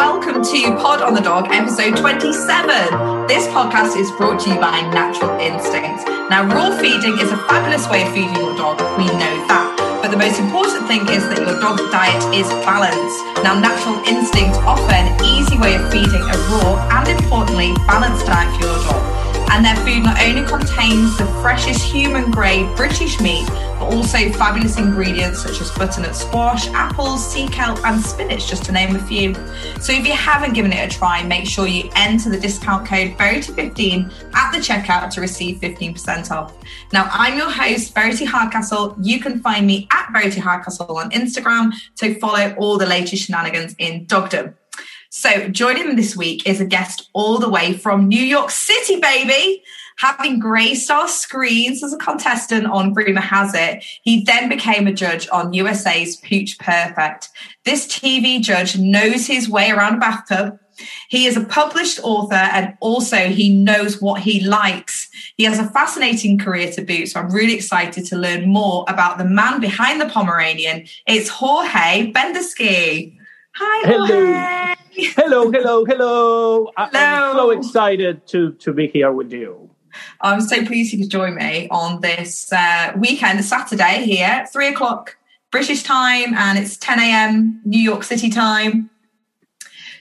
welcome to Pod on the Dog, episode 27. This podcast is brought to you by Natural Instincts. Now, raw feeding is a fabulous way of feeding your dog, we know that. But the most important thing is that your dog's diet is balanced. Now, Natural Instincts offer an easy way of feeding a raw and importantly, balanced diet for your dog. And their food not only contains the freshest human grade British meat, but also fabulous ingredients such as butternut squash, apples, sea kelp, and spinach, just to name a few. So if you haven't given it a try, make sure you enter the discount code Verity15 at the checkout to receive 15% off. Now, I'm your host, Verity Hardcastle. You can find me at Verity Hardcastle on Instagram to follow all the latest shenanigans in dogdom. So, joining me this week is a guest all the way from New York City, baby. Having graced our screens as a contestant on Groomer Has It, he then became a judge on USA's Pooch Perfect. This TV judge knows his way around a bathtub. He is a published author and also he knows what he likes. He has a fascinating career to boot, so I'm really excited to learn more about the man behind the Pomeranian. It's Jorge Bendersky. Hi, Jorge. Hello, hello, hello. hello. I'm so excited to, to be here with you. I'm so pleased you could join me on this uh, weekend, Saturday here, three o'clock British time, and it's 10 a.m. New York City time.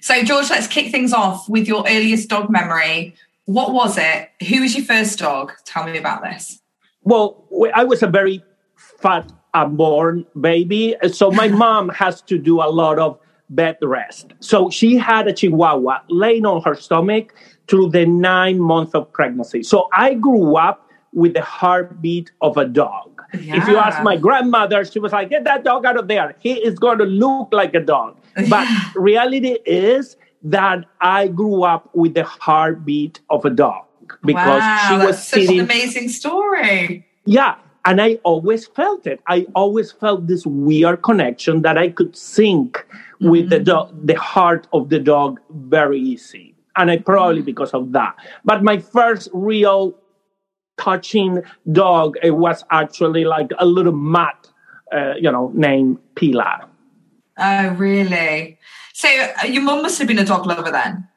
So, George, let's kick things off with your earliest dog memory. What was it? Who was your first dog? Tell me about this. Well, I was a very fat, unborn baby. So, my mom has to do a lot of bed rest. So she had a chihuahua laying on her stomach through the nine months of pregnancy. So I grew up with the heartbeat of a dog. Yeah. If you ask my grandmother, she was like, get that dog out of there. He is going to look like a dog. But reality is that I grew up with the heartbeat of a dog because wow, she was such sitting. an amazing story. Yeah. And I always felt it. I always felt this weird connection that I could sync with mm-hmm. the dog, the heart of the dog very easy. And I probably mm-hmm. because of that. But my first real touching dog, it was actually like a little mutt, uh, you know, named Pilar. Oh, really? So uh, your mum must have been a dog lover then?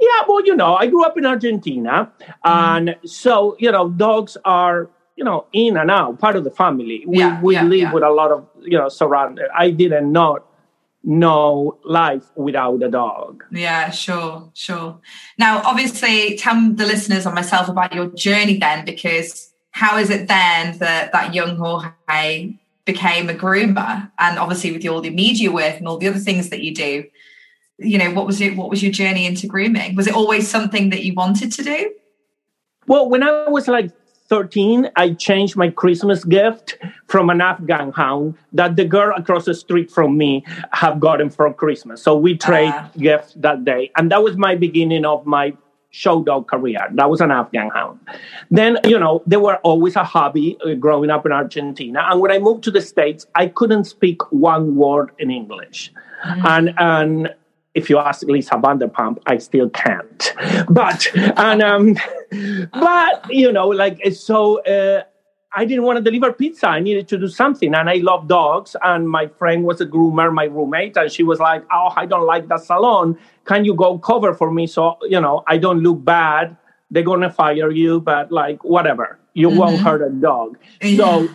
Yeah, well, you know, I grew up in Argentina. Mm-hmm. And so, you know, dogs are you know, in and out, part of the family. We yeah, we yeah, live yeah. with a lot of you know surround. I didn't not know life without a dog. Yeah, sure, sure. Now, obviously, tell the listeners and myself about your journey then, because how is it then that that young Jorge became a groomer, and obviously with all the media work and all the other things that you do, you know, what was it? What was your journey into grooming? Was it always something that you wanted to do? Well, when I was like 13, I changed my Christmas gift from an Afghan hound that the girl across the street from me have gotten for Christmas. So we trade uh. gifts that day. And that was my beginning of my show dog career. That was an Afghan hound. Then, you know, they were always a hobby uh, growing up in Argentina. And when I moved to the States, I couldn't speak one word in English. Mm. And, and if you ask Lisa Vanderpump, I still can't. But and um, but you know, like so. Uh, I didn't want to deliver pizza. I needed to do something. And I love dogs. And my friend was a groomer, my roommate. And she was like, Oh, I don't like that salon. Can you go cover for me so, you know, I don't look bad? They're going to fire you, but like, whatever. You mm-hmm. won't hurt a dog. Yeah. So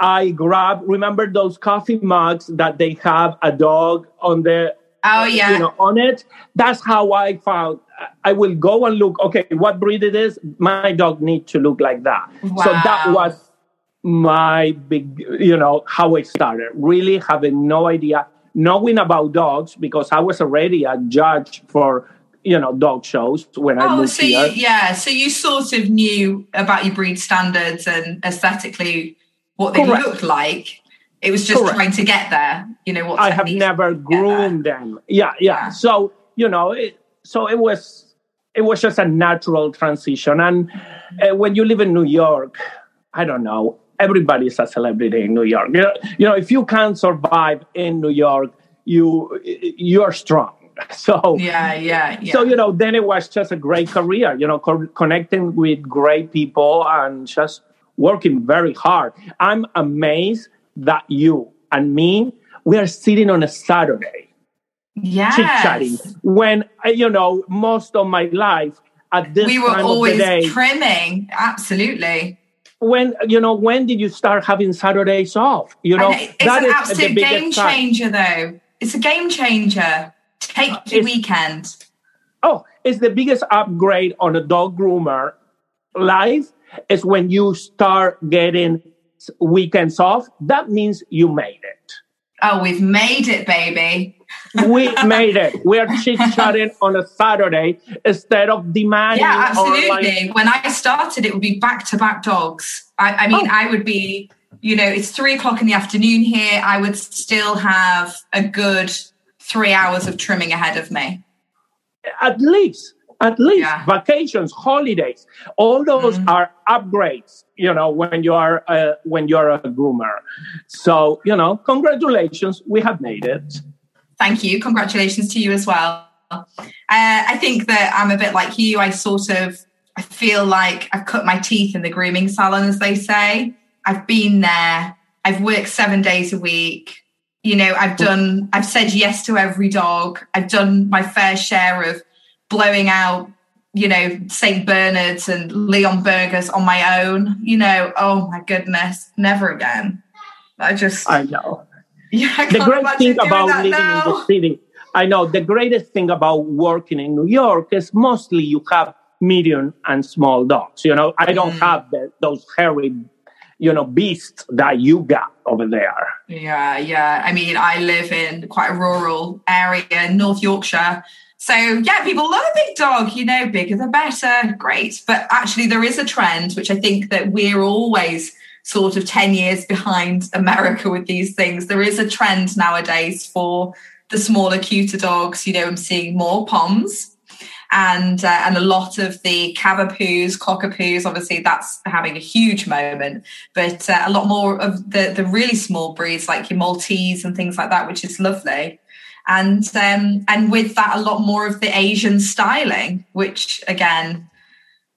I grab, remember those coffee mugs that they have a dog on the oh yeah you know on it that's how i found i will go and look okay what breed it is my dog need to look like that wow. so that was my big you know how i started really having no idea knowing about dogs because i was already a judge for you know dog shows when oh, I moved so here. You, yeah, so you sort of knew about your breed standards and aesthetically what they Correct. looked like. It was just Correct. trying to get there. You know what? I have never groomed them. Yeah, yeah, yeah. So you know, it, so it was it was just a natural transition. And uh, when you live in New York, I don't know. Everybody is a celebrity in New York. You know, you know, if you can survive in New York, you you're strong. So yeah, yeah, yeah. So you know, then it was just a great career. You know, co- connecting with great people and just working very hard. I'm amazed that you and me, we are sitting on a Saturday yes. chit chatting. When uh, you know, most of my life at this we were always day, trimming. Absolutely. when you know, when did you start having Saturdays off? You know, it's that an is absolute the game biggest time. changer, though. It's a game changer. Take the It's- weekend. Oh, it's the biggest upgrade on a dog groomer life is when you start getting weekends off. That means you made it. Oh, we've made it, baby. We made it. We're chit chatting on a Saturday instead of demanding. Yeah, absolutely. like- when I started, it would be back to back dogs. I, I mean, Oh. I would be, you know, it's three o'clock in the afternoon here. I would still have a good three hours of trimming ahead of me. at least at least Yeah. vacations holidays all those Mhm. are upgrades you know when you are uh, when you're a groomer so you know congratulations we have made it Thank you. Congratulations to you as well. Uh, I think that I'm a bit like you. I sort of I feel like I've cut my teeth in the grooming salon, as they say. I've been there. I've worked seven days a week. You know, I've done. I've said yes to every dog. I've done my fair share of blowing out. You know, St. Bernards and Leonbergers on my own. You know, oh my goodness, never again. I just, i know yeah, I the great thing about living in the city i know the greatest thing about working in new york is mostly you have medium and small dogs you know i don't Mm. have the, those hairy you know beasts that you got over there Yeah, yeah. I mean, I live in quite a rural area North Yorkshire. So, yeah, people love a big dog, you know, bigger the better. Great. But actually, there is a trend, which I think that we're always sort of 10 years behind America with these things. There is a trend nowadays for the smaller, cuter dogs. You know, I'm seeing more poms and uh, and a lot of the cavapoos, cockapoos. Obviously, that's having a huge moment. But uh, a lot more of the the really small breeds, like your Maltese and things like that, which is lovely. And um, and with that, a lot more of the Asian styling, which again,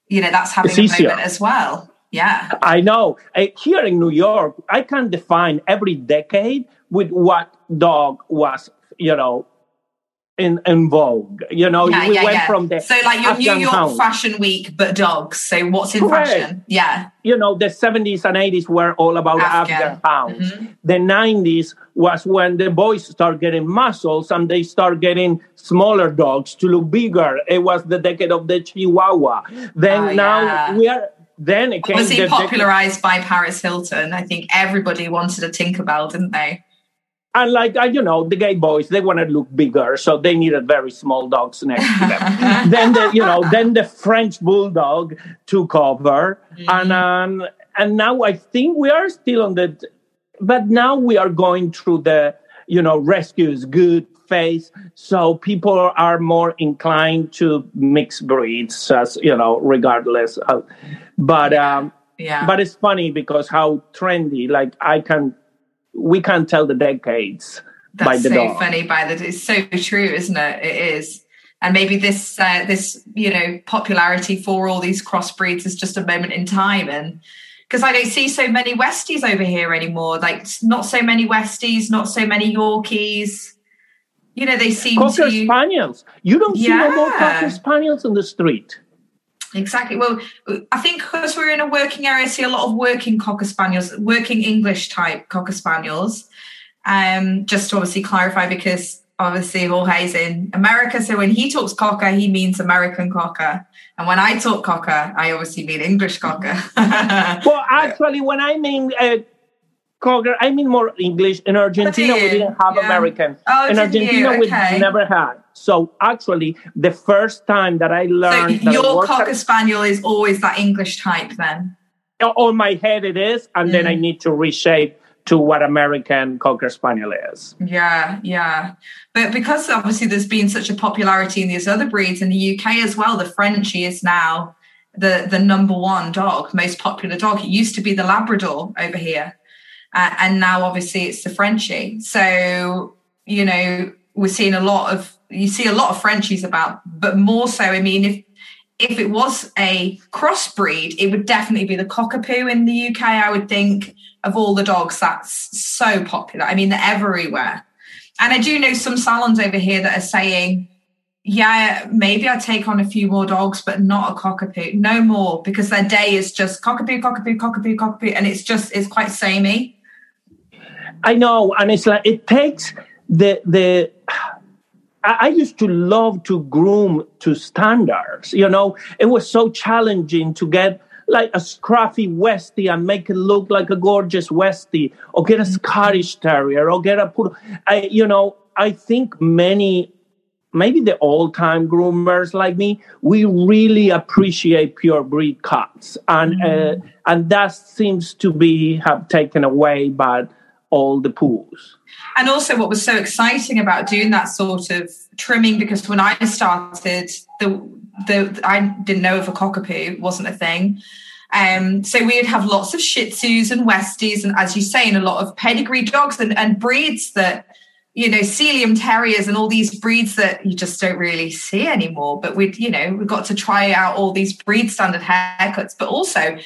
you know, that's having It's a moment as well. Yeah, I know. Uh, here in New York, I can define every decade with what dog was, you know, in, in vogue. You know, yeah, we yeah, went yeah. from the so like your Afghan New York Hound. Fashion Week, but dogs. So what's in Correct. fashion? Yeah, you know, the 70s and 80s were all about Afghan. Afghan hounds. Mhm. The 90s was when the boys start getting muscles and they start getting smaller dogs to look bigger. It was the decade of the Chihuahua. Then Oh, now we are, then it came obviously the decade- popularized by Paris Hilton. I think everybody wanted a Tinkerbell, didn't they? And like uh, you know, the gay boys, they want to look bigger, so they needed very small dogs next to them. then the you know, then the French bulldog took over, and um, and now I think we are still on the, but now we are going through the you know rescues good phase, so people are more inclined to mix breeds, as you know, regardless. Of, but um, Yeah. but it's funny because how trendy, like I can, we can't tell the decades by That's the so funny. By the it's so true, isn't it? It is. And maybe this uh, this you know popularity for all these crossbreeds is just a moment in time, and because I don't see so many Westies over here anymore. Like not so many Westies, not so many Yorkies. You know, they seem Cocker to spaniels. You don't see no more cocker spaniels in the street. Exactly. Well, I think because we're in a working area, I see a lot of working cocker spaniels, working English type cocker spaniels. Um, just to obviously clarify, because obviously Jorge's in America, so when he talks cocker, he means American cocker, and when I talk cocker, I obviously mean English cocker. Well, actually, when I mean uh, cocker, I mean more English. In Argentina, we didn't have Yeah. American. Oh, in? Argentina, Okay. we never had. So actually, the first time that I so learned that your cocker spaniel is always that English type, then. on my head it is, and then I Mm. need to reshape to what American cocker spaniel is. Yeah, yeah. But because obviously there's been such a popularity in these other breeds in the UK as well, the Frenchie is now the the number one dog, most popular dog. It used to be the Labrador over here, uh, and now obviously it's the Frenchie. So you know we're seeing a lot of you see a lot of Frenchies about, but more so. I mean, if if it was a crossbreed, it would definitely be the cockapoo in the UK. I would think of all the dogs, that's so popular. I mean, they're everywhere. And I do know some salons over here that are saying, yeah, maybe I take on a few more dogs, but not a cockapoo, no more, because their day is just cockapoo, cockapoo, cockapoo, cockapoo, and it's just it's quite samey. I know, and it's like it takes the the. I used to love to groom to standards. You know, it was so challenging to get like a scruffy Westie and make it look like a gorgeous Westie, or get a mm-hmm. Scottish Terrier, or get a poodle. I, you know, I think many, maybe the old-time groomers like me, we really appreciate pure breed cats, and mm-hmm. uh, and that seems to be have taken away by all the pools. And also, what was so exciting about doing that sort of trimming, because when I started, the the I didn't know if a cockapoo wasn't a thing. Um, so we'd have lots of Shih Tzus and Westies, and as you say, and a lot of pedigree dogs and, and breeds that, you know, Sealyham Terriers and all these breeds that you just don't really see anymore. But we'd, you know, we got to try out all these breed standard haircuts, but also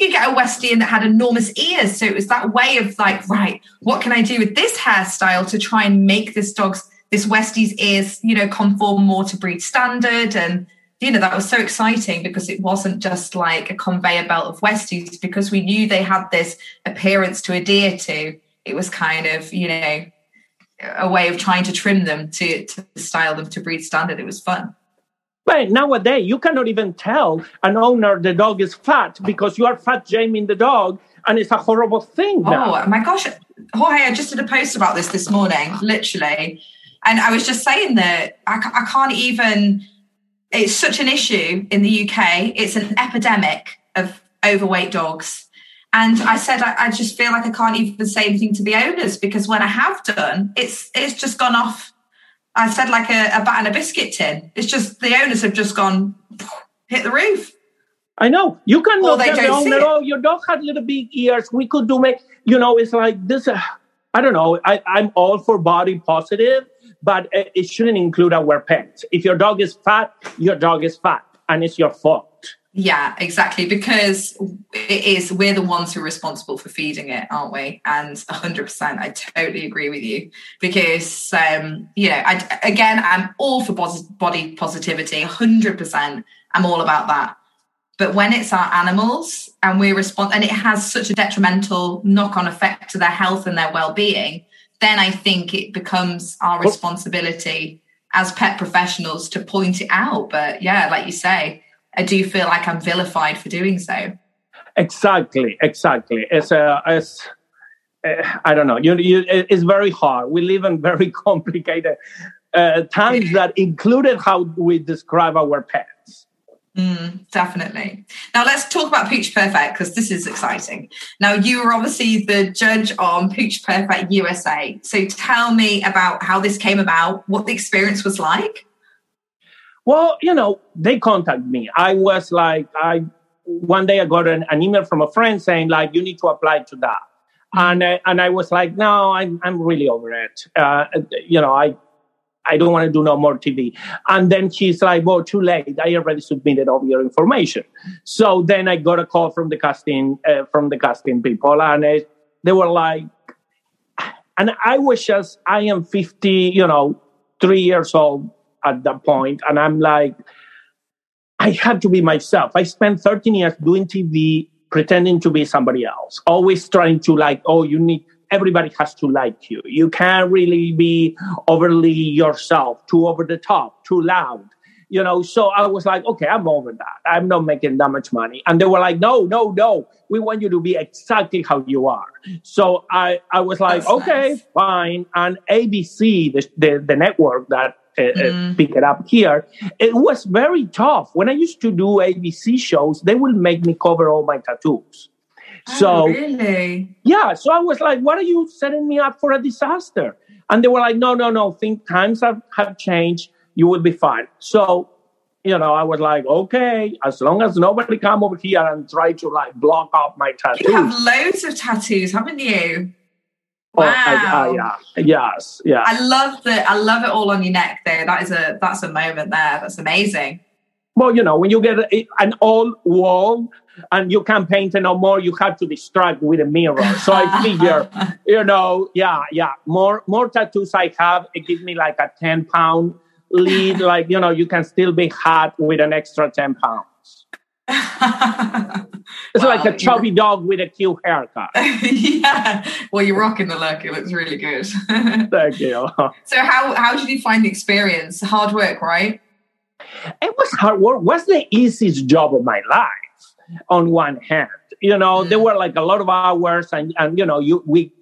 you get a Westie that had enormous ears. So it was that way of like, right, what can I do with this hairstyle to try and make this dog's, this Westie's ears, you know, conform more to breed standard and you know, that was so exciting because it wasn't just like a conveyor belt of Westies, because we knew they had this appearance to adhere to. It was kind of, you know, a way of trying to trim them to, to style them to breed standard. It was fun. But nowadays, you cannot even tell an owner the dog is fat because you are fat shaming the dog, and it's a horrible thing. Now. Oh my gosh, Jorge! I just did a post about this this morning, literally, and I was just saying that I, I can't even it's such an issue in the UK. It's an epidemic of overweight dogs. And I said, I, I, just feel like I can't even say anything to the owners because when I have done, it's it's just gone off. I said like a, a bat and a biscuit tin. It's just the owners have just gone hit the roof. I know you can well, tell the owner, oh, your dog had little big ears. We could do make, you know, it's like this. Uh, I don't know. I, I'm all for body positive, but it shouldn't include our pets. If your dog is fat, your dog is fat, and it's your fault. Yeah, exactly. Because it is, we're the ones who are responsible for feeding it, aren't we? And 100%, I totally agree with you. Because, um, you know, I, again, I'm all for body positivity, 100%. I'm all about that. But when it's our animals and we respond, and it has such a detrimental knock on effect to their health and their well being, then I think it becomes our responsibility as pet professionals to point it out. But yeah, like you say, I do feel like I'm vilified for doing so. Exactly, exactly. It's a, it's, uh, I don't know. You, you, it's very hard. We live in very complicated uh, times that included how we describe our pets. Mm, definitely. Now let's talk about Pooch Perfect because this is exciting. Now you were obviously the judge on Pooch Perfect USA. So tell me about how this came about, what the experience was like. Well, you know, they contacted me. I was like, I one day I got an, an email from a friend saying like, you need to apply to that. And, uh, and I was like, no, I'm, I'm really over it. Uh, you know, I, I don't want to do no more TV. And then she's like, well, too late. I already submitted all your information. So then I got a call from the casting, uh, from the casting people and uh, they were like, and I was just, I am 50, you know, three years old at that point, And I'm like, I had to be myself. I spent 13 years doing TV, pretending to be somebody else, always trying to like, oh, you need, everybody has to like you. You can't really be overly yourself, too over the top, too loud. You know, so I was like, okay, I'm over that. I'm not making that much money. And they were like, no, no, no. We want you to be exactly how you are. So I, I was like, That's okay, nice. fine. And ABC, the, the, the network that uh, uh, mm. pick it up here. It was very tough. When I used to do ABC shows, they would make me cover all my tattoos. Oh, so really? Yeah. So I was like, what are you setting me up for a disaster? And they were like, no, no, no. Think times have, have changed. You will be fine. So, you know, I was like, okay, as long as nobody come over here and try to like block off my tattoos. You have loads of tattoos, haven't you? Wow. Oh, I, uh, I, yeah. Yes. Yeah. I love the I love it all on your neck there. That is a that's a moment there. That's amazing. Well, you know, when you get an old wall and you can't paint it no more, you have to distract with a mirror. So I figure, you know, yeah, yeah, more more tattoos I have, it gives me like a 10 pound lead. like, you know, you can still be hot with an extra 10 pounds. it's like a chubby dog with a cute haircut. yeah. Well, you're rocking the look. It looks really good. Thank you. So how how did you find the experience? Hard work, right? It was hard work. Was the easiest job of my life. On one hand, you know, mm. there were like a lot of hours, and and you know, you we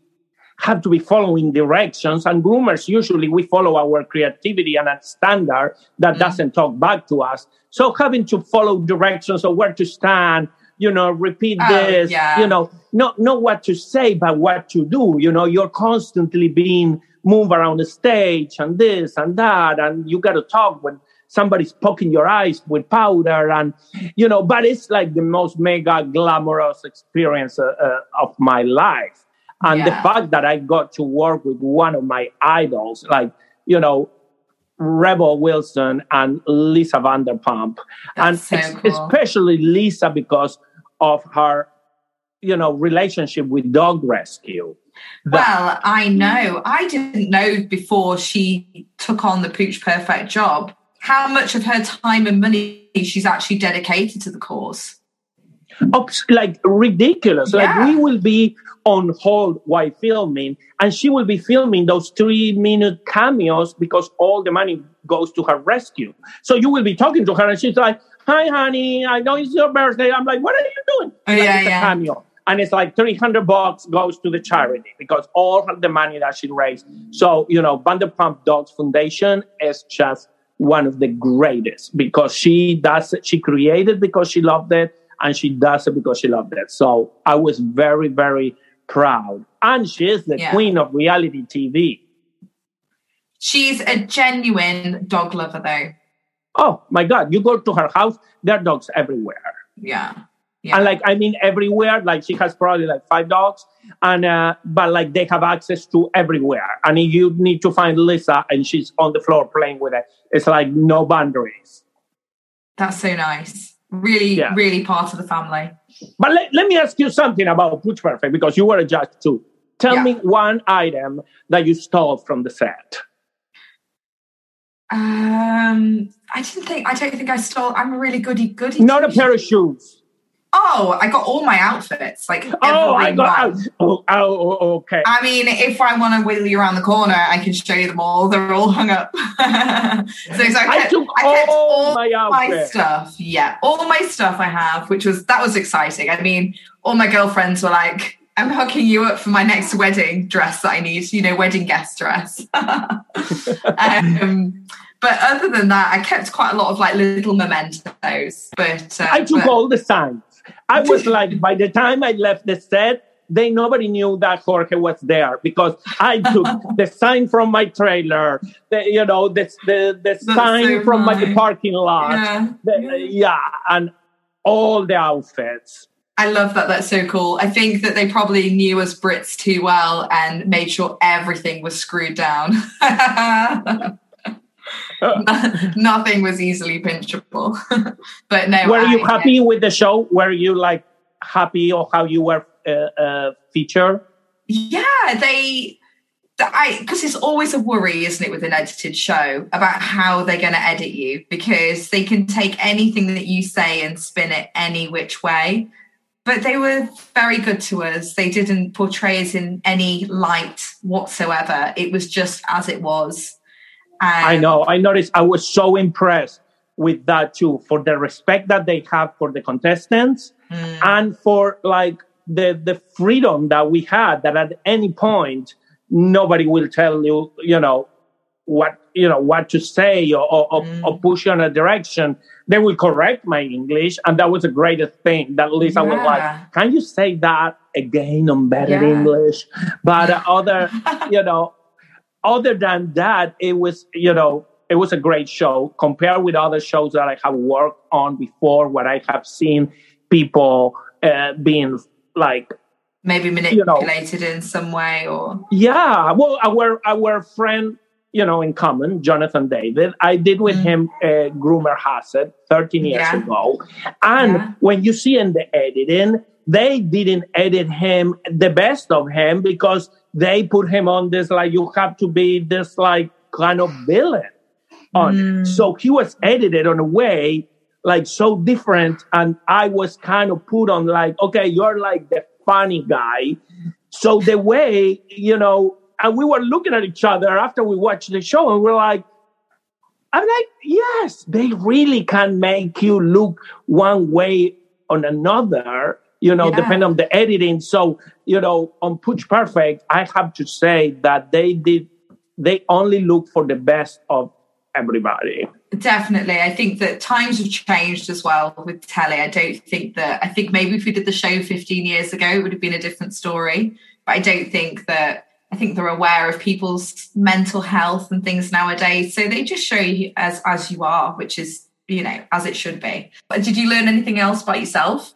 have to be following directions. And groomers usually we follow our creativity and a standard that mm. doesn't talk back to us. So having to follow directions of where to stand, you know, repeat oh, this, yeah. you know, not not what to say, but what to do. You know, you're constantly being moved around the stage and this and that, and you got to talk when somebody's poking your eyes with powder and you know but it's like the most mega glamorous experience uh, uh, of my life and yeah. the fact that i got to work with one of my idols like you know rebel wilson and lisa vanderpump That's and so cool. especially lisa because of her you know relationship with dog rescue that- well i know i didn't know before she took on the pooch perfect job how much of her time and money she's actually dedicated to the cause. Like ridiculous. Yeah. Like we will be on hold while filming, and she will be filming those three minute cameos because all the money goes to her rescue. So you will be talking to her, and she's like, "Hi, honey, I know it's your birthday." I'm like, "What are you doing?" Oh, like, yeah, it's yeah. a cameo. And it's like 300 bucks goes to the charity because all the money that she raised. So, you know, Vanderpump Dogs Foundation is just one of the greatest because she does it, she created because she loved it and she does it because she loved it. So I was very, very proud. And she is the yeah. queen of reality TV. She's a genuine dog lover though. Oh my God. You go to her house, there are dogs everywhere. Yeah. Yeah. And like, I mean, everywhere, like she has probably like five dogs and, uh, but like they have access to everywhere. And you need to find Lisa and she's on the floor playing with it, it's like no boundaries. That's so nice. Really, yeah. really part of the family. But let, let me ask you something about Pooch Perfect because you were a judge too. Tell yeah. me one item that you stole from the set. Um, I didn't think. I don't think I stole. I'm a really goody goody. Not a pair of shoes. Oh, I got all my outfits. Like oh, I got oh, oh, okay. I mean, if I want to wheel you around the corner, I can show you them all. They're all hung up. so, so I, kept, I, I kept all, all my, my, stuff. Yeah, all my stuff I have, which was that was exciting. I mean, all my girlfriends were like, "I'm hooking you up for my next wedding dress that I need. You know, wedding guest dress." um, but other than that, I kept quite a lot of like little mementos. But uh, I took but, all the signs. I was like, by the time I left the set, they nobody knew that Jorge was there because I took the sign from my trailer, the, you know, the the, the sign from my parking lot, yeah. The, yeah, and all the outfits. I love that. That's so cool. I think that they probably knew us Brits too well and made sure everything was screwed down. nothing was easily pinchable. but no. Were I, you happy yeah. with the show? Were you like happy or how you were uh, uh, featured? Yeah, they. I because it's always a worry, isn't it, with an edited show about how they're going to edit you because they can take anything that you say and spin it any which way. But they were very good to us. They didn't portray us in any light whatsoever. It was just as it was I know. I noticed. I was so impressed with that too, for the respect that they have for the contestants, mm. and for like the the freedom that we had. That at any point, nobody will tell you, you know, what you know what to say or, or, mm. or, push you in a direction. They will correct my English, and that was the greatest thing. That Lisa yeah. was like, "Can you say that again on better yeah. English?" But uh, other, you know, other than that, it was, you know, it was a great show compared with other shows that I have worked on before, where I have seen people uh, being like maybe manipulated you know, in some way, or yeah. Well, our our friend you know, in common, Jonathan David. I did with mm. him uh, Groomer Has It 13 years yeah. ago. And yeah. when you see in the editing, they didn't edit him the best of him because they put him on this like you have to be this like kind of villain on mm. So he was edited on a way like so different and I was kind of put on like okay you're like the funny guy. So the way, you know, and we were looking at each other after we watched the show and we're like I'm like, yes, they really can make you look one way on another you know, yeah. depending on the editing. So, you know, on Pooch Perfect, I have to say that they did, they only look for the best of everybody. Definitely. I think that times have changed as well with telly. I don't think that, I think maybe if we did the show 15 years ago, it would have been a different story. But I don't think that, I think they're aware of people's mental health and things nowadays. So they just show you as, as you are, which is, you know, as it should be. But did you learn anything else about yourself?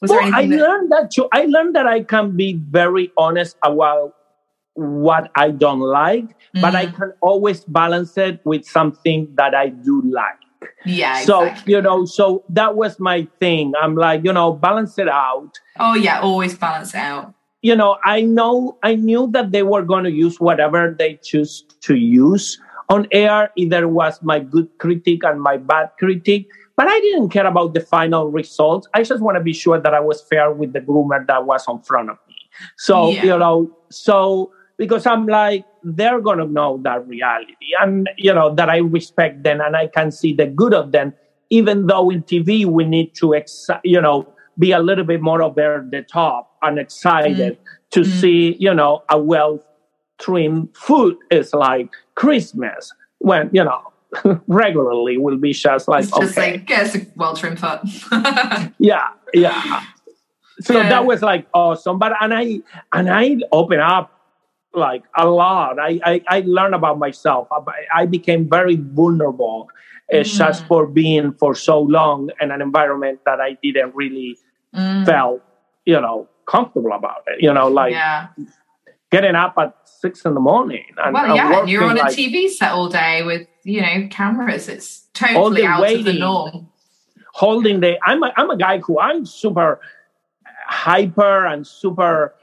Was well, I that- learned that too. I learned that I can be very honest about what I don't like, mm-hmm. but I mm. can always balance it with something that I do like. Yeah. So, exactly. you know, so that was my thing. I'm like, you know, balance it out. Oh, yeah, always balance it out. You know, I know, I knew that they were going to use whatever they choose to use on air. Either was my good critic and my bad critic. But I didn't care about the final results. I just want to be sure that I was fair with the groomer that was in front of me. So, yeah. you know, so because I'm like, they're going to know that reality and, you know, that I respect them and I can see the good of them, even though in TV we need to, ex- you know, be a little bit more over the top and excited mm to mm see, you know, a well trimmed food is like Christmas when, you know, regularly will be just like it's just okay. like guess a well trimmed foot. yeah, yeah. So yeah. that was like awesome. But and I and I open up like a lot. I I, I learned about myself. I, I became very vulnerable mm. just for being for so long in an environment that I didn't really mm. felt you know comfortable about it. You know, like yeah. getting up at six in the morning. And, well, yeah, and you're on a like, TV set all day with you know cameras. It's totally out waiting, of the norm. Holding the, I'm a, I'm a guy who I'm super hyper and super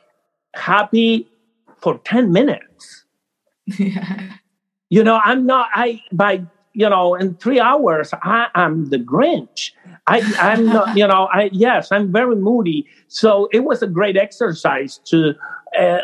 happy for ten minutes. Yeah. You know, I'm not. I by you know in three hours I am the Grinch. I, I'm not, you know, I, yes, I'm very moody. So it was a great exercise to uh,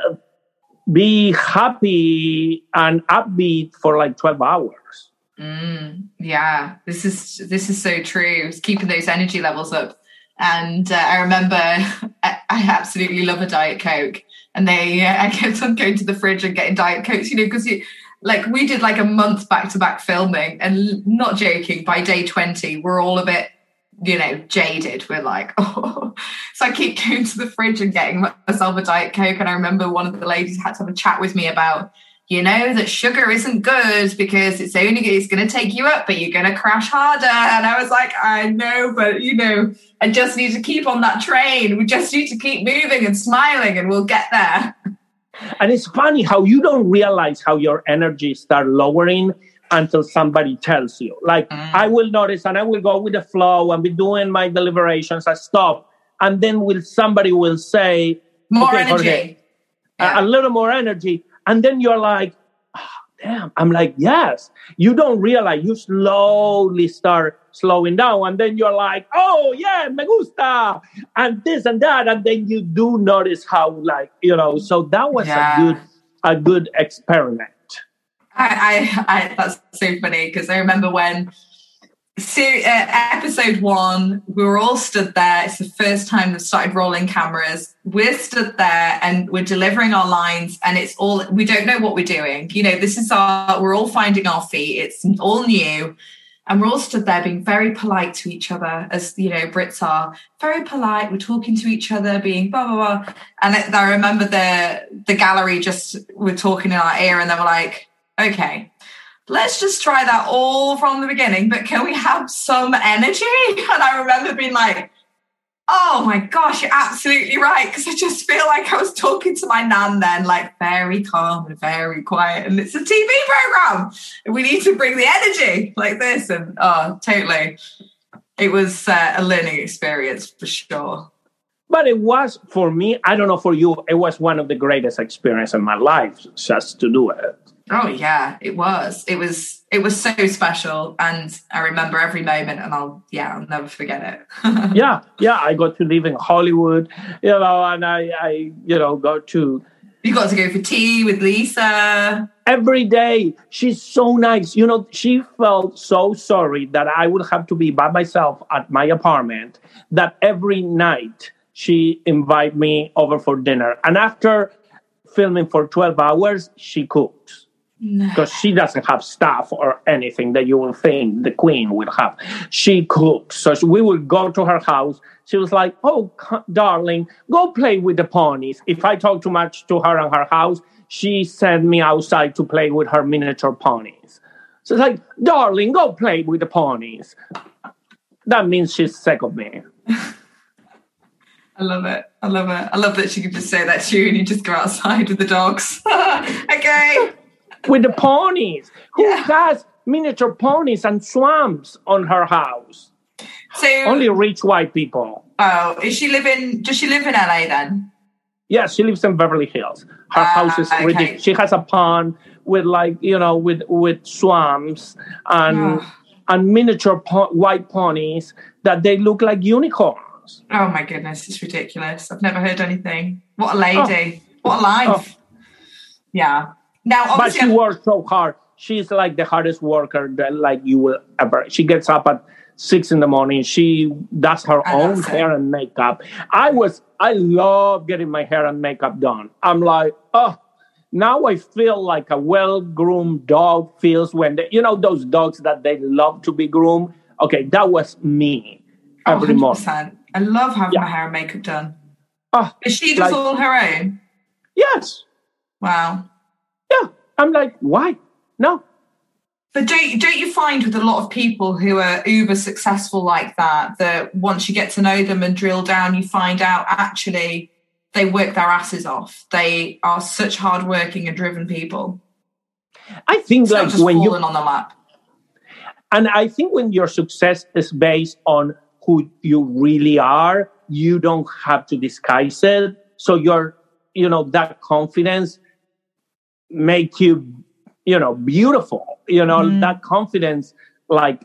be happy and upbeat for like 12 hours. Mm, yeah, this is this is so true. It's keeping those energy levels up. And uh, I remember I, I, absolutely love a diet coke, and they uh, I kept on going to the fridge and getting diet cokes, you know, because you like we did like a month back to back filming, and not joking, by day twenty we're all a bit you know, jaded. We're like, oh. Keep going to the fridge and getting myself a Diet Coke. And I remember one of the ladies had to have a chat with me about, you know, that sugar isn't good because it's only it's going to take you up, but you're going to crash harder. And I was like, I know, but you know, I just need to keep on that train. We just need to keep moving and smiling, and we'll get there. And it's funny how you don't realize how your energy start lowering until somebody tells you. Like mm. I will notice and I will go with the flow and be doing my deliberations. I stop. And then will somebody will say more okay, energy. Okay, yeah. a, a, little more energy. And then you're like, oh, damn. I'm like, yes. You don't realize you slowly start slowing down. And then you're like, oh yeah, me gusta. And this and that. And then you do notice how like, you know, so that was yeah. a good a good experiment. I, I, I that's so funny because I remember when ser- uh, episode one, we were all stood there. It's the first time they've started rolling cameras. We're stood there and we're delivering our lines, and it's all we don't know what we're doing. You know, this is our we're all finding our feet. It's all new. And we're all stood there being very polite to each other, as you know, Brits are very polite. We're talking to each other, being blah blah blah. And I remember the the gallery just were talking in our ear, and they were like, okay, let's just try that all from the beginning, but can we have some energy? And I remember being like, Oh my gosh, you're absolutely right. Because I just feel like I was talking to my nan then, like very calm and very quiet. And it's a TV program. We need to bring the energy like this. And oh, totally. It was uh, a learning experience for sure. But it was for me, I don't know for you, it was one of the greatest experiences in my life just to do it. Oh yeah, it was. It was it was so special and I remember every moment and I'll yeah, I'll never forget it. yeah, yeah. I got to live in Hollywood, you know, and I, I you know, got to You got to go for tea with Lisa. Every day. She's so nice. You know, she felt so sorry that I would have to be by myself at my apartment that every night she invite me over for dinner. And after filming for 12 hours, she cooks because no. she doesn't have staff or anything that you will think the queen will have. She cooks. So we would go to her house. She was like, Oh, darling, go play with the ponies. If I talk too much to her in her house, she sent me outside to play with her miniature ponies. So it's like, darling, go play with the ponies. That means she's sick of me. I love it. I love it. I love that she could just say that to you and you just go outside with the dogs. okay with the ponies. Who yeah. has miniature ponies and swamps on her house? So only rich white people. Oh, is she living? Does she live in LA then? Yeah, she lives in Beverly Hills. Her uh, house is okay. ridiculous. She has a pond with like you know with with swamps and oh. and miniature po- white ponies that they look like unicorns. Oh my goodness, it's ridiculous. I've never heard anything. What a lady! Oh. What a life! Oh. Yeah. Now, but she works so hard. She's like the hardest worker that like you will ever. She gets up at six in the morning. She does her I own hair and makeup. I was, I love getting my hair and makeup done. I'm like, oh, now I feel like a well groomed dog feels when they, you know, those dogs that they love to be groomed. Okay, that was me oh, every oh, morning. I love having yeah. my hair and makeup done. Oh, Is she does like, all her own? Yes. Wow. I'm like, why? No. But don't don't you find with a lot of people who are uber successful like that that once you get to know them and drill down, you find out actually they work their asses off. They are such hardworking and driven people. I think it's like when you're on the map. And I think when your success is based on who you really are, you don't have to disguise it. So your, you know, that confidence make you you know beautiful you know mm. that confidence like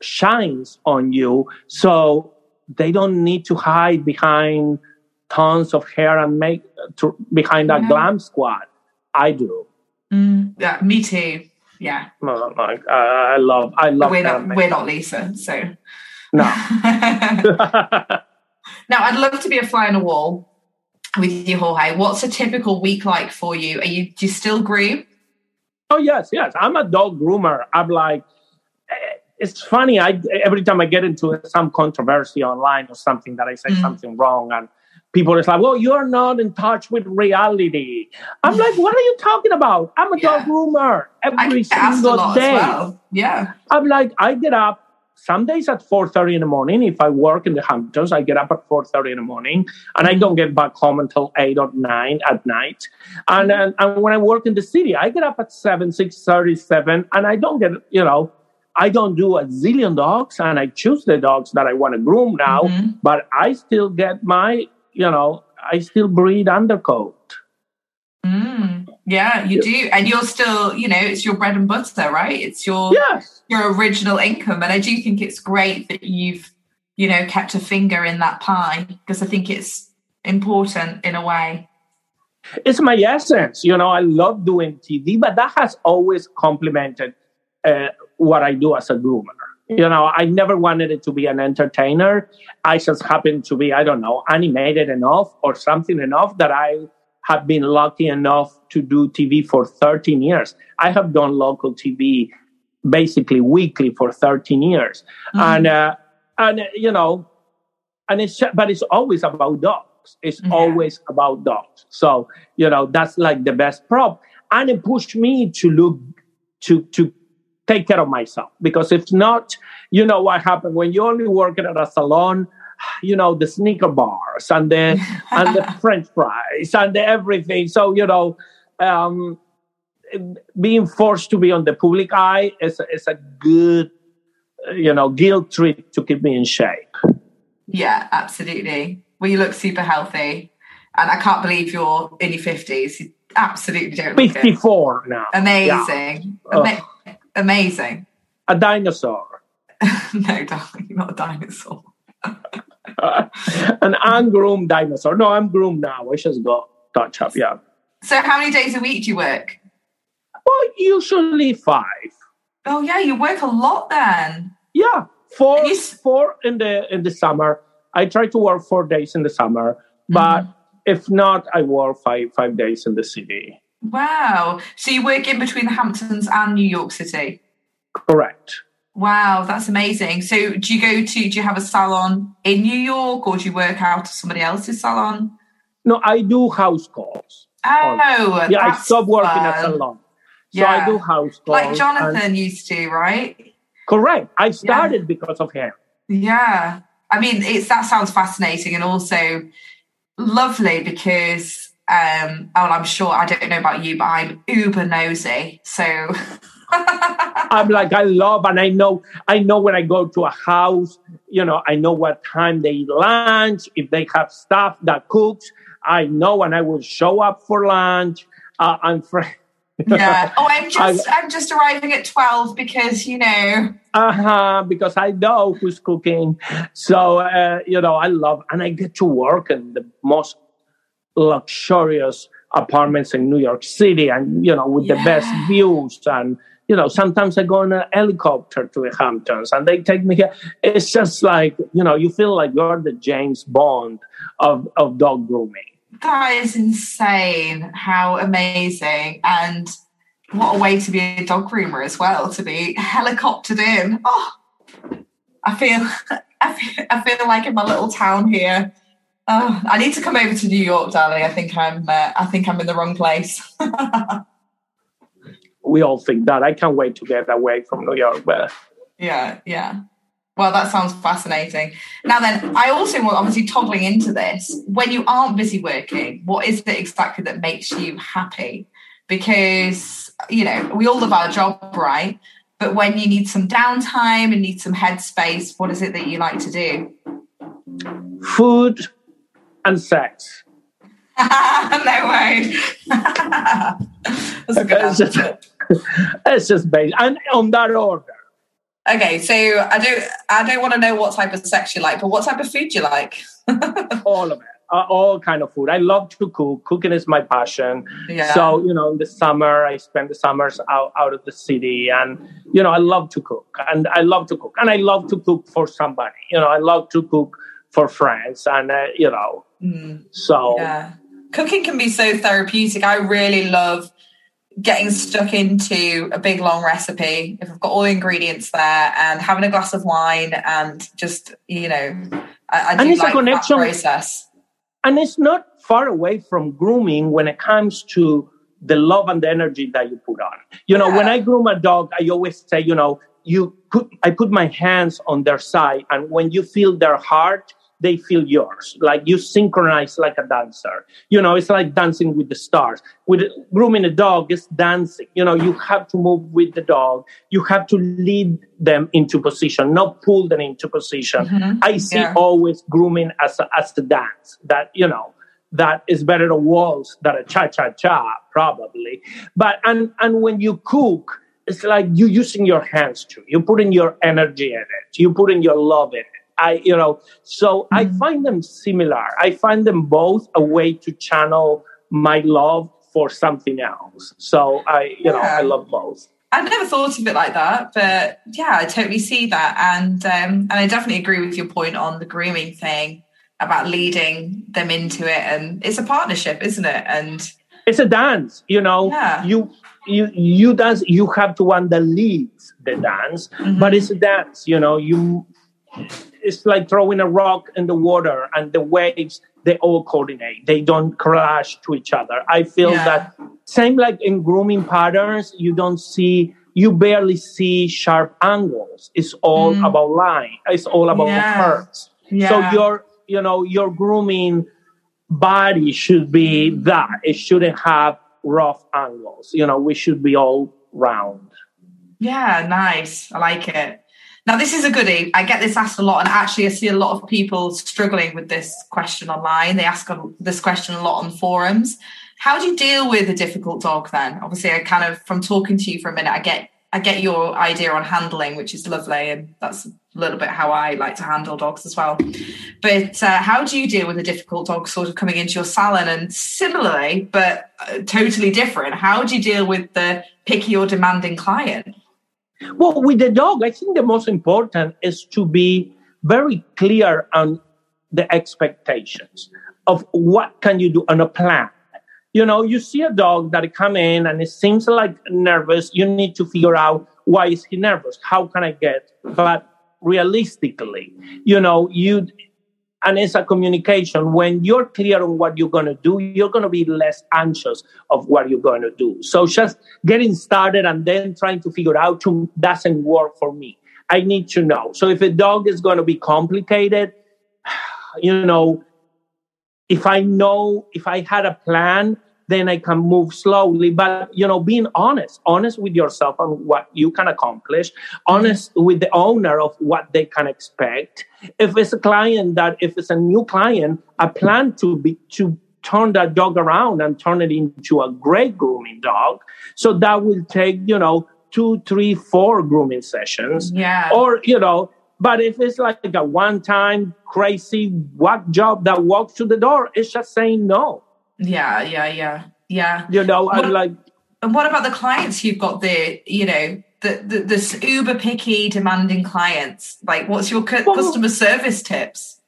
shines on you. So they don't need to hide behind tons of hair and make to, behind that yeah. glam squad. I do. Mm. yeah me too. Yeah. Like uh, i love i love we're not, we're not lisa so. No. Now i'd love to be a fly on a wall with you, Jorge. What's a typical week like for you? Are you do you still groom? Oh yes, yes. I'm a dog groomer. I'm like, eh, it's funny. I every time I get into some controversy online or something that I say mm. something wrong, and people are like, "Well, you're not in touch with reality." I'm like, "What are you talking about? I'm a yeah. dog groomer every single day." Well. Yeah. I'm like, I get up some days at 4.30 in the morning if i work in the hamptons i get up at 4.30 in the morning and i don't get back home until 8 or 9 at night and, and, and when i work in the city i get up at 7 6.37 and i don't get you know i don't do a zillion dogs and i choose the dogs that i want to groom now mm-hmm. but i still get my you know i still breed undercoat mm. Yeah, you do. And you're still, you know, it's your bread and butter, right? It's your your original income. And I do think it's great that you've, you know, kept a finger in that pie because I think it's important in a way. It's my essence. You know, I love doing TV, but that has always complemented uh, what I do as a groomer. You know, I never wanted it to be an entertainer. I just happened to be, I don't know, animated enough or something enough that I have been lucky enough to do TV for 13 years. I have done local TV basically weekly for 13 years. Mm-hmm. And, uh, and, you know, and it's, but it's always about dogs. It's yeah. always about dogs. So, you know, that's like the best prop. And it pushed me to look, to, to take care of myself. Because if not, you know what happened when you only work at a salon you know, the sneaker bars and the and the French fries and the everything. So you know, um, being forced to be on the public eye is is a good, you know, guilt trip to keep me in shape. Yeah, absolutely. Well, you look super healthy, and I can't believe you're in your fifties. You absolutely don't. Fifty-four now. Amazing, yeah. Ama- amazing. A dinosaur. no, darling, not a dinosaur. An ungroomed dinosaur. No, I'm groomed now. I just got touch up. Yeah. So, how many days a week do you work? Well, usually five. Oh yeah, you work a lot then. Yeah, four. You... Four in the in the summer. I try to work four days in the summer, but mm-hmm. if not, I work five five days in the city. Wow! So you work in between the Hamptons and New York City. Correct. Wow, that's amazing. So, do you go to? Do you have a salon in New York, or do you work out of somebody else's salon? No, I do house calls. Oh, yeah, I stopped working fun. at salon. So yeah. I do house calls. Like Jonathan used to, right? Correct. I started yeah. because of him. Yeah. I mean, it's that sounds fascinating and also lovely because um oh I'm sure I don't know about you, but I'm uber nosy. So I'm like I love and I know I know when I go to a house, you know, I know what time they eat lunch, if they have stuff that cooks, I know and I will show up for lunch. Uh, I'm fr- yeah. Oh, I'm just I, am just arriving at twelve because you know. Uh huh. Because I know who's cooking, so uh, you know I love, and I get to work in the most luxurious apartments in New York City, and you know with yeah. the best views, and you know sometimes I go in a helicopter to the Hamptons, and they take me here. It's just like you know you feel like you're the James Bond of of dog grooming that is insane. How amazing. And what a way to be a dog groomer as well, to be helicoptered in. Oh, I feel, I feel, I feel like in my little town here. Oh, I need to come over to New York, darling. I think I'm, uh, I think I'm in the wrong place. we all think that. I can't wait to get away from New York, but yeah, yeah. Well, that sounds fascinating. Now, then, I also want obviously toggling into this. When you aren't busy working, what is it exactly that makes you happy? Because, you know, we all love our job, right? But when you need some downtime and need some headspace, what is it that you like to do? Food and sex. no way. That's a good it's, just, it's just based and on that order. Okay, so I don't I don't want to know what type of sex you like, but what type of food you like? all of it. Uh, all kind of food. I love to cook. Cooking is my passion. Yeah. So you know, in the summer, I spend the summers out, out of the city, and you know, I love to cook, and I love to cook, and I love to cook for somebody. You know, I love to cook for friends, and uh, you know, mm. so yeah, cooking can be so therapeutic. I really love getting stuck into a big long recipe if i've got all the ingredients there and having a glass of wine and just you know i, I do like that process and it's not far away from grooming when it comes to the love and the energy that you put on you know yeah. when i groom a dog i always say you know you put i put my hands on their side and when you feel their heart they feel yours. Like you synchronize like a dancer. You know, it's like dancing with the stars. With grooming a dog, it's dancing. You know, you have to move with the dog. You have to lead them into position, not pull them into position. Mm-hmm. I see yeah. always grooming as a, as the dance. That you know, that is better a waltz than a cha cha cha, probably. But and and when you cook, it's like you using your hands too. You putting your energy in it. You putting your love in it. I, you know, so mm-hmm. I find them similar. I find them both a way to channel my love for something else. So I, you yeah. know, I love both. I've never thought of it like that, but yeah, I totally see that, and um, and I definitely agree with your point on the grooming thing about leading them into it, and it's a partnership, isn't it? And it's a dance, you know. Yeah. You you you dance. You have to one that leads the dance, mm-hmm. but it's a dance. You know, you it's like throwing a rock in the water and the waves they all coordinate they don't crash to each other i feel yeah. that same like in grooming patterns you don't see you barely see sharp angles it's all mm. about line it's all about yeah. the curves Yeah. So your, you know, your grooming body should be that. It shouldn't have rough angles. You know, we should be all round. Yeah, nice. I like it. Now, this is a goodie. I get this asked a lot, and actually, I see a lot of people struggling with this question online. They ask this question a lot on forums. How do you deal with a difficult dog? Then, obviously, I kind of from talking to you for a minute, I get I get your idea on handling, which is lovely, and that's a little bit how I like to handle dogs as well. But uh, how do you deal with a difficult dog sort of coming into your salon? And similarly, but uh, totally different, how do you deal with the picky or demanding client? Well, with the dog, I think the most important is to be very clear on the expectations of what can you do on a plan. You know, you see a dog that come in and it seems like nervous. You need to figure out why is he nervous? How can I get? But realistically, you know, you and it's a communication. When you're clear on what you're going to do, you're going to be less anxious of what you're going to do. So just getting started and then trying to figure out to, doesn't work for me. I need to know. So if a dog is going to be complicated, you know, if I know, if I had a plan, then I can move slowly. But, you know, being honest, honest with yourself on what you can accomplish, honest with the owner of what they can expect. If it's a client that, if it's a new client, a plan to be, to turn that dog around and turn it into a great grooming dog. So that will take, you know, two, three, four grooming sessions. Yeah. Or, you know, but if it's like a one time crazy whack job that walks to the door, it's just saying no. Yeah, yeah, yeah, yeah. You know, what, and like. And what about the clients you've got there? You know, the, the this uber picky, demanding clients. Like, what's your cu- well, customer service tips?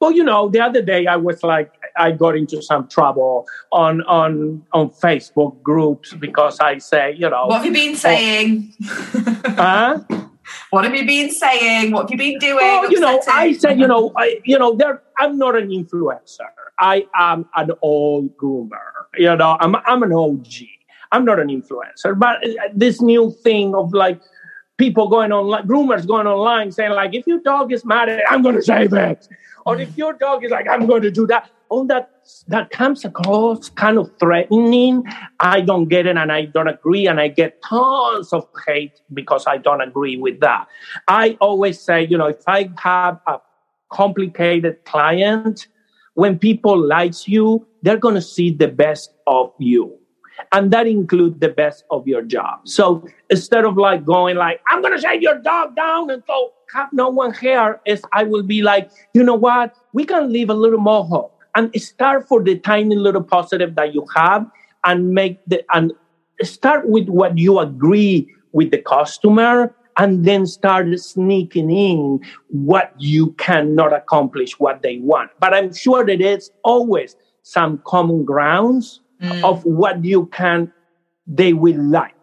Well, you know, the other day I was like, I got into some trouble on on on Facebook groups because I say, you know, what have you been oh, saying? Oh, huh? What have you been saying? What have you been doing? Well, you know, I said, you know, I, you know, there. I'm not an influencer. I am an old groomer. You know, I'm I'm an OG. I'm not an influencer, but uh, this new thing of like people going online, groomers going online saying like, if your dog is mad, I'm going to save it, or if your dog is like, I'm going to do that. All that that comes across kind of threatening. I don't get it, and I don't agree, and I get tons of hate because I don't agree with that. I always say, you know, if I have a complicated client when people like you, they're going to see the best of you. And that includes the best of your job. So instead of like going like, I'm to shave your dog down and so have no one here, is I will be like, you know what? We can leave a little hope and start for the tiny little positive that you have and make the, and start with what you agree with the customer and then start sneaking in what you cannot accomplish what they want. But I'm sure there is always some common grounds mm. of what you can, they will like.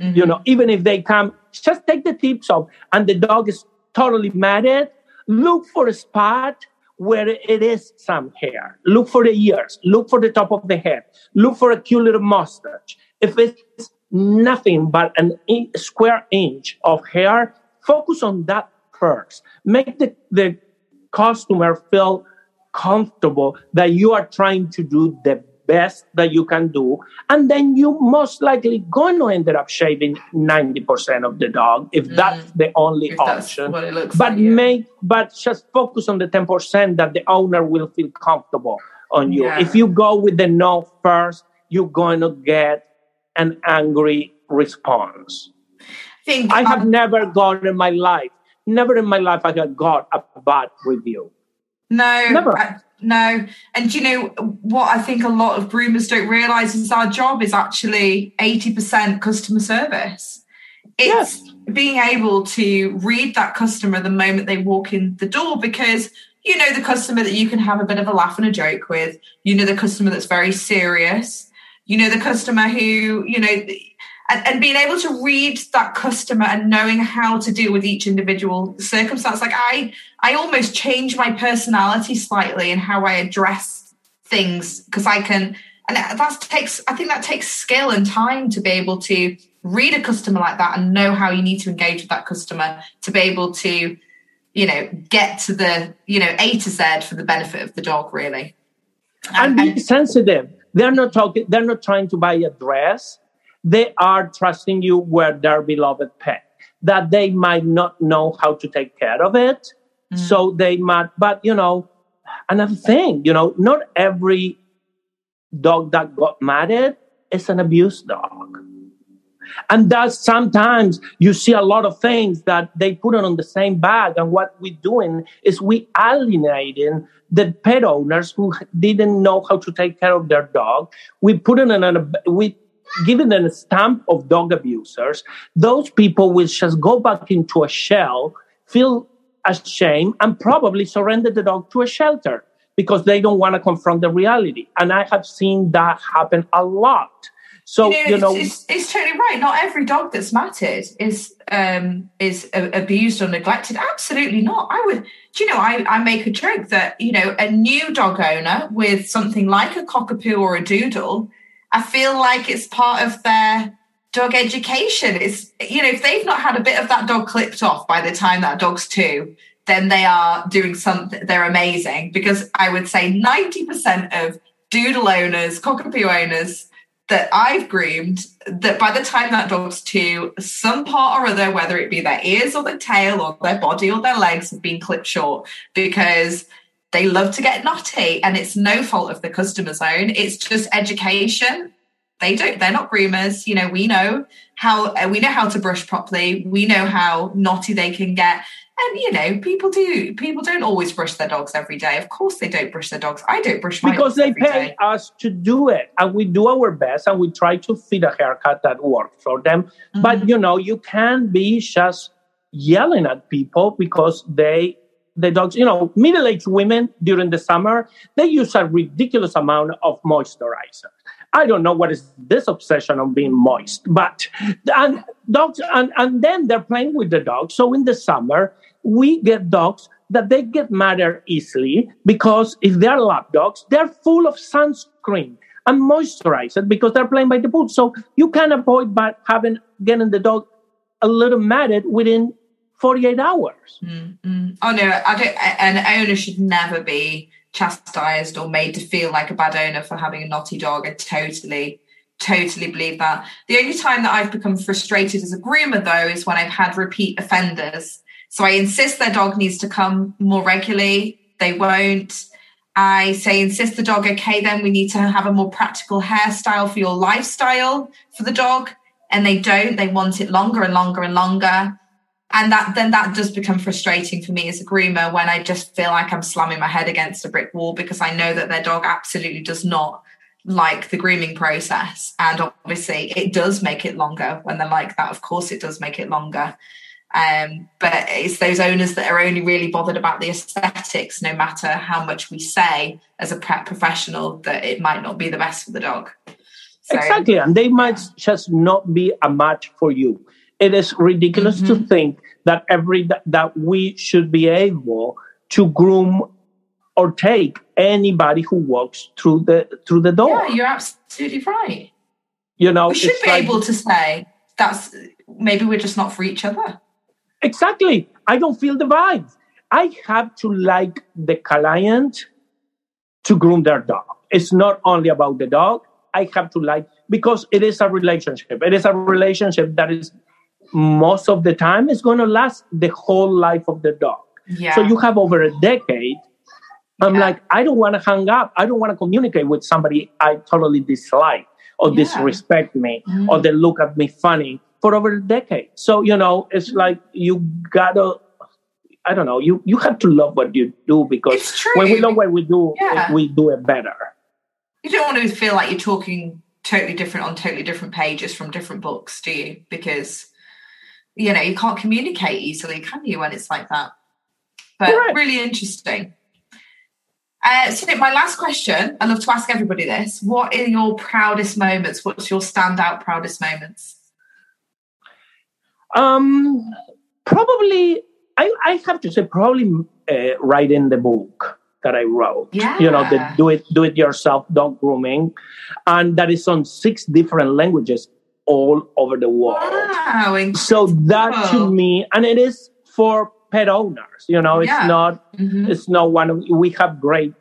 Mm-hmm. You know, even if they come, just take the tips off and the dog is totally mad at, look for a spot where it is some hair. Look for the ears. Look for the top of the head. Look for a cute little mustache. If it's nothing but an in, square inch of hair, focus on that first. Make the, the customer feel comfortable that you are trying to do the best that you can do. And then you most likely going to end up shaving 90% of the dog if mm. that's the only if option. but like, make, yeah. but just focus on the 10% that the owner will feel comfortable on you. Yeah. If you go with the no first, you're going to get an angry response. Think, I have um, never got in my life, never in my life I have got a bad review. No, never. I, no. And you know what I think a lot of groomers don't realize is our job is actually 80% customer service. It's yes. being able to read that customer the moment they walk in the door because you know the customer that you can have a bit of a laugh and a joke with, you know the customer that's very serious you know the customer who you know and, and, being able to read that customer and knowing how to deal with each individual circumstance like i i almost change my personality slightly in how i address things because i can and that takes i think that takes skill and time to be able to read a customer like that and know how you need to engage with that customer to be able to you know, get to the, you know, A to Z for the benefit of the dog, really. And, and be sensitive. They're not talking, they're not trying to buy a dress. They are trusting you with their beloved pet that they might not know how to take care of it. Mm. So they might, but you know, another thing, you know, not every dog that got married is an abused dog. And thus sometimes you see a lot of things that they put it on the same bag. And what we're doing is we alienating the pet owners who didn't know how to take care of their dog. We put it in a, we them a stamp of dog abusers. Those people will just go back into a shell, feel ashamed, and probably surrender the dog to a shelter because they don't want to confront the reality. And I have seen that happen a lot. So you know, you know it's, it's, it's, totally right. Not every dog that's matted is um, is abused or neglected. Absolutely not. I would. Do you know? I, I make a joke that you know a new dog owner with something like a cockapoo or a doodle. I feel like it's part of their dog education. It's you know if they've not had a bit of that dog clipped off by the time that dog's two, then they are doing something. They're amazing because I would say ninety percent of doodle owners, cockapoo owners that I've groomed that by the time that dog's two, some part or other, whether it be their ears or their tail or their body or their legs, have been clipped short because they love to get naughty and it's no fault of the customer's own. It's just education. They don't, they're not groomers. You know, we know how, we know how to brush properly. We know how naughty they can get and you know, people do. People don't always brush their dogs every day. Of course, they don't brush their dogs. I don't brush my because they pay day. us to do it, and we do our best, and we try to fit a haircut that works for them. Mm-hmm. But you know, you can't be just yelling at people because they the dogs. You know, middle-aged women during the summer they use a ridiculous amount of moisturizer. I don't know what is this obsession of being moist, but and dogs and, and then they're playing with the dogs. So in the summer, we get dogs that they get madder easily because if they're lap dogs, they're full of sunscreen and moisturizer because they're playing by the pool. So you can avoid by having getting the dog a little matted within 48 hours. Mm-hmm. Oh no, I don't. An owner should never be chastised or made to feel like a bad owner for having a naughty dog. I totally, totally believe that. The only time that I've become frustrated as a groomer, though, is when I've had repeat offenders so I insist their dog needs to come more regularly. They won't. I say, insist the dog, okay, then we need to have a more practical hairstyle for your lifestyle for the dog. And they don't, they want it longer and longer and longer. And that then that does become frustrating for me as a groomer when I just feel like I'm slamming my head against a brick wall because I know that their dog absolutely does not like the grooming process. And obviously it does make it longer when they're like that. Of course it does make it longer. Um, but it's those owners that are only really bothered about the aesthetics, no matter how much we say as a prep professional that it might not be the best for the dog. So, exactly, and they might just not be a match for you. It is ridiculous mm-hmm. to think that every that we should be able to groom or take anybody who walks through the through the door. Yeah, you're absolutely right. You know, we should be like, able to say that's maybe we're just not for each other. Exactly. I don't feel the vibes. I have to like the client to groom their dog. It's not only about the dog. I have to like because it is a relationship. It is a relationship that is most of the time is going to last the whole life of the dog. Yeah. So you have over a decade. I'm yeah. like, I don't want to hang up. I don't want to communicate with somebody I totally dislike or yeah. disrespect me mm. or they look at me funny for over a decade. So, you know, it's like you gotta, I don't know, you, you have to love what you do because when we love what we do, yeah. we do it better. You don't want to feel like you're talking totally different on totally different pages from different books, do you? Because, you know, you can't communicate easily, can you, when it's like that? But Correct. really interesting. Uh, so my last question, I love to ask everybody this: What are your proudest moments? What's your standout proudest moments? Um, probably, I, I have to say, probably uh, writing the book that I wrote. Yeah. You know, the do it do it yourself dog grooming, and that is on six different languages all over the world. Wow! So that to me, and it is for pet owners. You know, it's Yeah. not Mhm. it's not one of we have great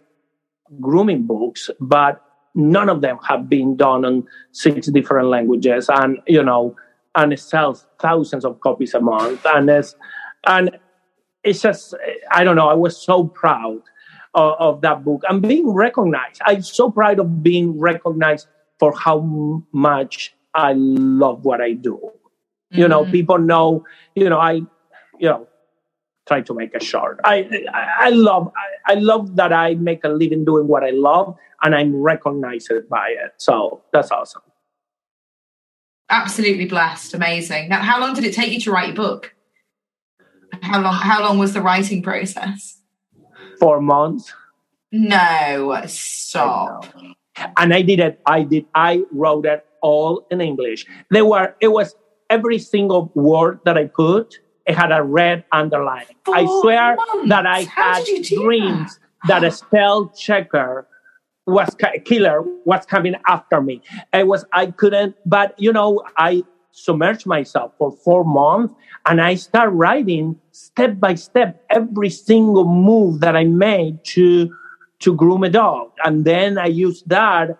grooming books, but none of them have been done in six different languages and you know and it sells thousands of copies a month and it's and it's just I don't know, I was so proud of, of that book and being recognized. I'm so proud of being recognized for how much I love what I do. You know, Mhm. people know, you know, I, you know, try to make a short. I, I, I love, I, I love that I make a living doing what I love and I'm recognized by it. So that's awesome. Absolutely blessed. Amazing. Now, how long did it take you to write your book? How long? How long was the writing process? Four months. No, stop. And I did it. I did. I wrote it all in English. There were. It was every single word that I put. It had a red underline. I swear months? that I How had dreams that a spell checker was killer was coming after me. It was. I couldn't. But you know, I submerged myself for four months, and I start writing step by step every single move that I made to to groom a dog. And then I use that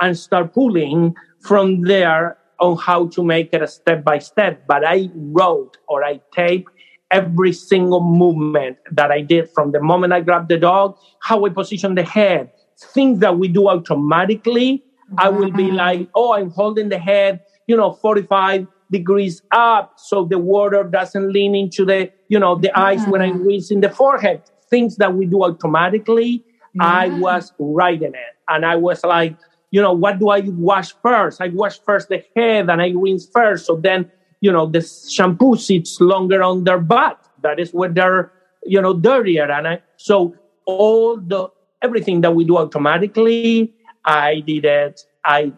and start pulling from there on how to make it a step by step. But I wrote or I taped every single movement that I did from the moment I grabbed the dog, how I position the head, things that we do automatically. I will be mm-hmm. like, oh, I'm holding the head, you know, 45 degrees up so the water doesn't lean into the, you know, the eyes when I'm mm-hmm. raising the forehead. Things that we do automatically. I was writing it and I was like, you know, what do I wash first? I wash first the head and I rinse first. So then, you know, the shampoo sits longer on their butt. That is where they're, you know, dirtier. And I, so all the, everything that we do automatically, I did it. I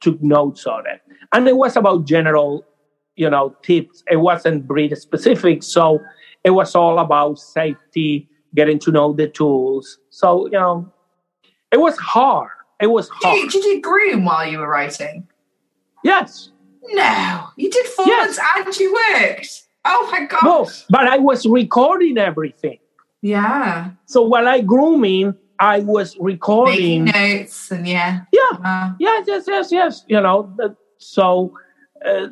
took notes on it. And it was about general, you know, tips. It wasn't breed specific. So it was all about safety, getting to know the tools. So, you know, it was hard. It was Did you, hard. did you groom while you were writing? Yes. No, you did four Yes. months and you worked. Oh my god. No, but I was recording everything. Yeah, So while I grooming, I was making recording. notes and yeah. Yeah. Uh, Yes, yes, yes, yes. You know, so uh,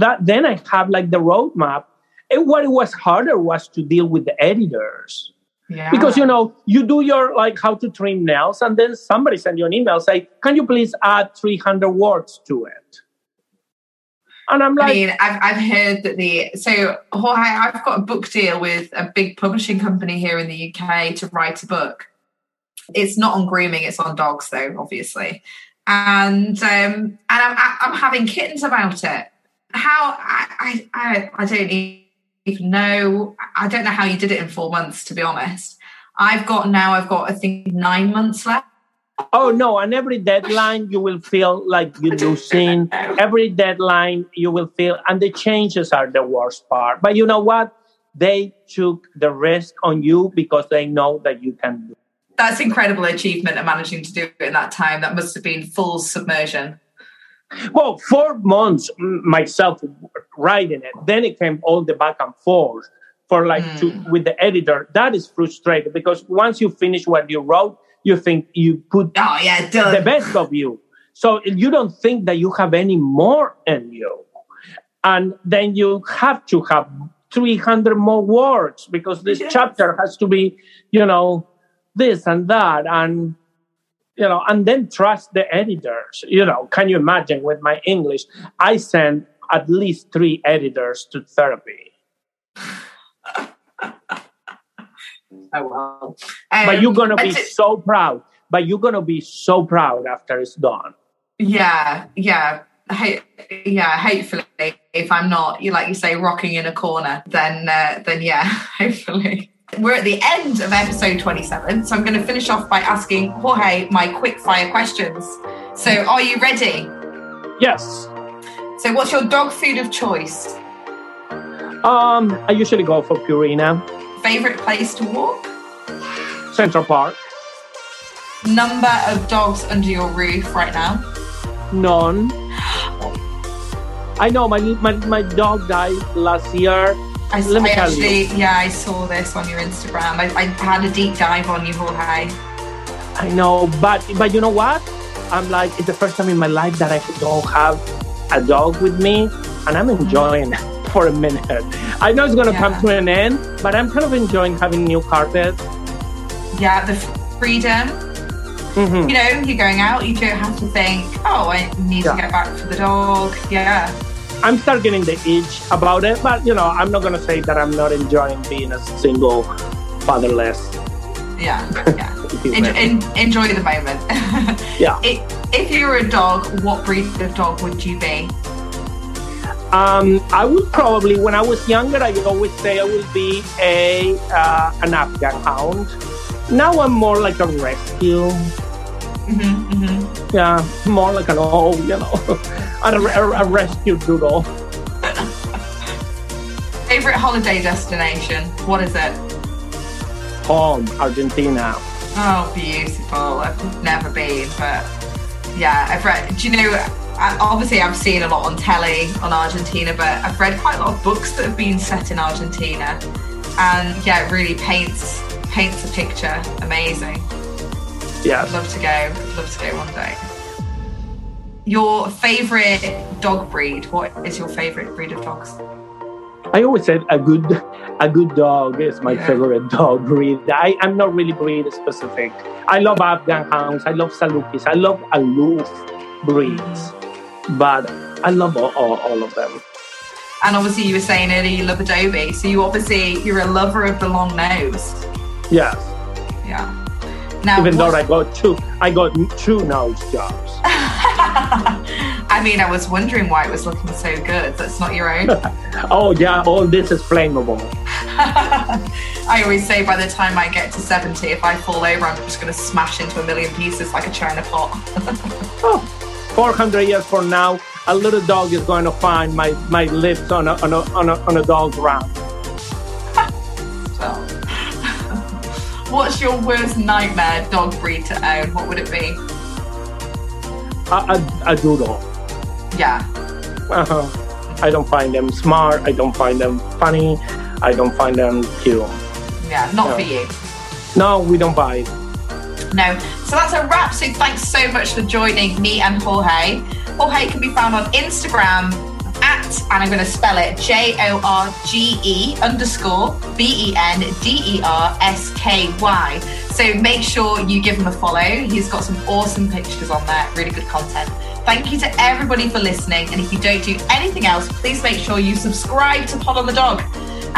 that then I have like the roadmap. And what it was harder was to deal with the editors yeah. because you know you do your like how to trim nails, and then somebody send you an email say, "Can you please add three hundred words to it?" And I'm like, I mean, I've, I've heard that the so Jorge, I've got a book deal with a big publishing company here in the UK to write a book. It's not on grooming; it's on dogs, though, obviously. And um, and I'm I'm having kittens about it. How I I I, I don't even know. I don't know how you did it in four months, to be honest. I've got now. I've got I think nine months left. "Oh no!" And every deadline you will feel like you're losing. every deadline you will feel and the changes are the worst part but you know what they took the risk on you because they know that you can do it. That's incredible achievement of managing to do it in that time. That must have been full submersion. Well four months mm, myself writing it then it came all the back and forth for like to with the editor that is frustrating because once you finish what you wrote you think you put Oh yeah, the best of you. So you don't think that you have any more in you. And then you have to have 300 more words because this Yes. chapter has to be, you know, this and that. And, you know, and then trust the editors. You know, can you imagine with my English? I send at least three editors to therapy. Oh well. but Um, you're going to but be so proud. But you're going to be so proud after it's done. yeah, yeah. Ho- yeah, hopefully, if I'm not, you like you say, rocking in a corner, then uh, then yeah, hopefully. We're at the end of episode 27, so I'm going to finish off by asking Jorge my quick fire questions. So, are you ready? Yes. So, what's your dog food of choice? Um, I usually go for Purina, Favorite place to walk? Central Park. Number of dogs under your roof right now? None. I know my, my my dog died last year, I, let me I tell actually, you. yeah, I saw this on your Instagram. I, I had a deep dive on you, Jorge. I know, but but you know what? I'm like, it's the first time in my life that I don't have a dog with me, and I'm enjoying it for a minute. I know it's gonna Yeah. come to an end, but I'm kind of enjoying having new carpet. Yeah, the freedom. Mhm. You know, you're going out, you don't have to think, oh, I need Yeah. to get back for the dog. Yeah. I'm start getting the itch about it, but you know, I'm not gonna say that I'm not enjoying being a single, fatherless. Yeah. Yeah. human. En- en- enjoy the moment. Yeah. If, if you were a dog, what breed of dog would you be? Um, I would probably, when I was younger, I would always say I would be a uh, an Afghan hound. Now I'm more like a rescue. Hmm hmm Yeah, more like an old, you know, a, a, a rescue doodle. Favorite holiday destination? What is it? Home, Argentina. Oh, beautiful. I've never been, but yeah, I've read. Do you know? Obviously, I've seen a lot on telly on Argentina, but I've read quite a lot of books that have been set in Argentina, and yeah, it really paints paints a picture. Amazing. I'd love to go. I'd love to go one day. Your favorite dog breed? What is your favorite breed of dogs? I always said a good a good dog is my Yeah. favorite dog breed. I, I'm not really breed specific. I love Afghan hounds. I love Salukis. I love aloof breeds, mm. but I love all, all, all of them. And obviously, you were saying earlier you love Adobe, so you obviously you're a lover of the long nose. Yes. Now, Even though I got two, I got two nose jobs. I mean, I was wondering why it was looking so good. That's not your own. Oh yeah, all this is flammable. I always say by the time I get to 70, if I fall over, I'm just going to smash into a million pieces like a china pot. Oh, 400 years from now, a little dog is going to find my, my lips on a, on, a, on, a, on a dog's round. What's your worst nightmare dog breed to own? What would it be? A, a, a doodle. Yeah. Uh-huh. I don't find them smart. I don't find them funny. I don't find them cute. Yeah, not No. for you. No, we don't buy. No. So that's a wrap. So thanks so much for joining me and Jorge. Jorge can be found on Instagram at, and I'm going to spell it J O R G E underscore B E N D E R S K Y. So make sure you give him a follow. He's got some awesome pictures on there, really good content. Thank you to everybody for listening. And if you don't do anything else, please make sure you subscribe to Pod on the Dog.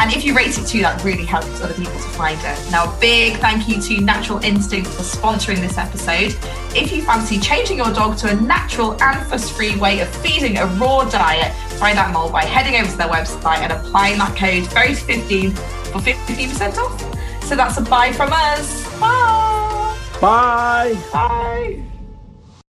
And if you rate it too, that really helps other people to find it. Now, a big thank you to Natural Instinct for sponsoring this episode. If you fancy changing your dog to a natural and fuss-free way of feeding a raw diet, try that mold by heading over to their website and applying that code VERY15 for 15% off. So that's a bye from us. Bye. Bye. Bye.